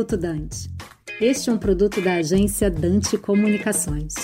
Minuto Dante. Este é um produto da agência Dante Comunicações.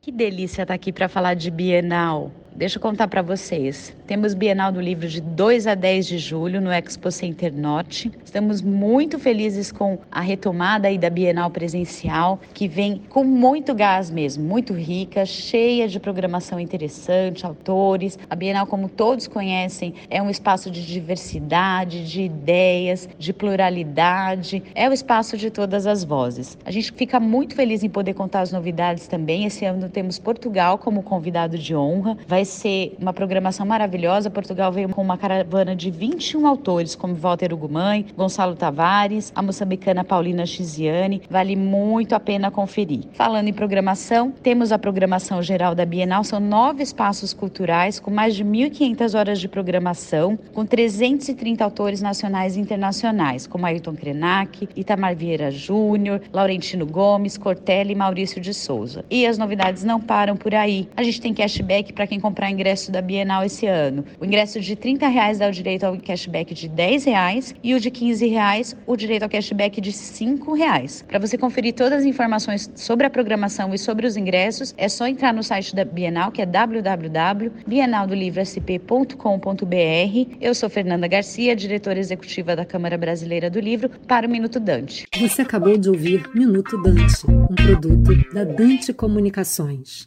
Que delícia estar aqui para falar de Bienal. Deixa eu contar para vocês. Temos Bienal do Livro de 2 a 10 de julho no Expo Center Norte. Estamos muito felizes com a retomada aí da Bienal presencial, que vem com muito gás mesmo, muito rica, cheia de programação interessante, autores. A Bienal, como todos conhecem, é um espaço de diversidade, de ideias, de pluralidade. É o espaço de todas as vozes. A gente fica muito feliz em poder contar as novidades também. Esse ano temos Portugal como convidado de honra. Vai ser uma programação maravilhosa. Portugal veio com uma caravana de 21 autores, como Walter Ugumãe, Gonçalo Tavares, a moçambicana Paulina Chiziane. Vale muito a pena conferir. Falando em programação, temos a programação geral da Bienal. São nove espaços culturais com mais de 1.500 horas de programação, com 330 autores nacionais e internacionais, como Ayrton Krenak, Itamar Vieira Júnior, Laurentino Gomes, Cortelli e Maurício de Souza. E as novidades não param por aí. A gente tem cashback para quem comprar ingresso da Bienal esse ano. O ingresso de 30 reais dá o direito ao cashback de 10 reais e o de 15 reais o direito ao cashback de 5 reais. Para você conferir todas as informações sobre a programação e sobre os ingressos, é só entrar no site da Bienal, que é www.bienaldolivro.sp.com.br. Eu sou Fernanda Garcia, diretora executiva da Câmara Brasileira do Livro, para o Minuto Dante. Você acabou de ouvir Minuto Dante, um produto da Dante Comunicações.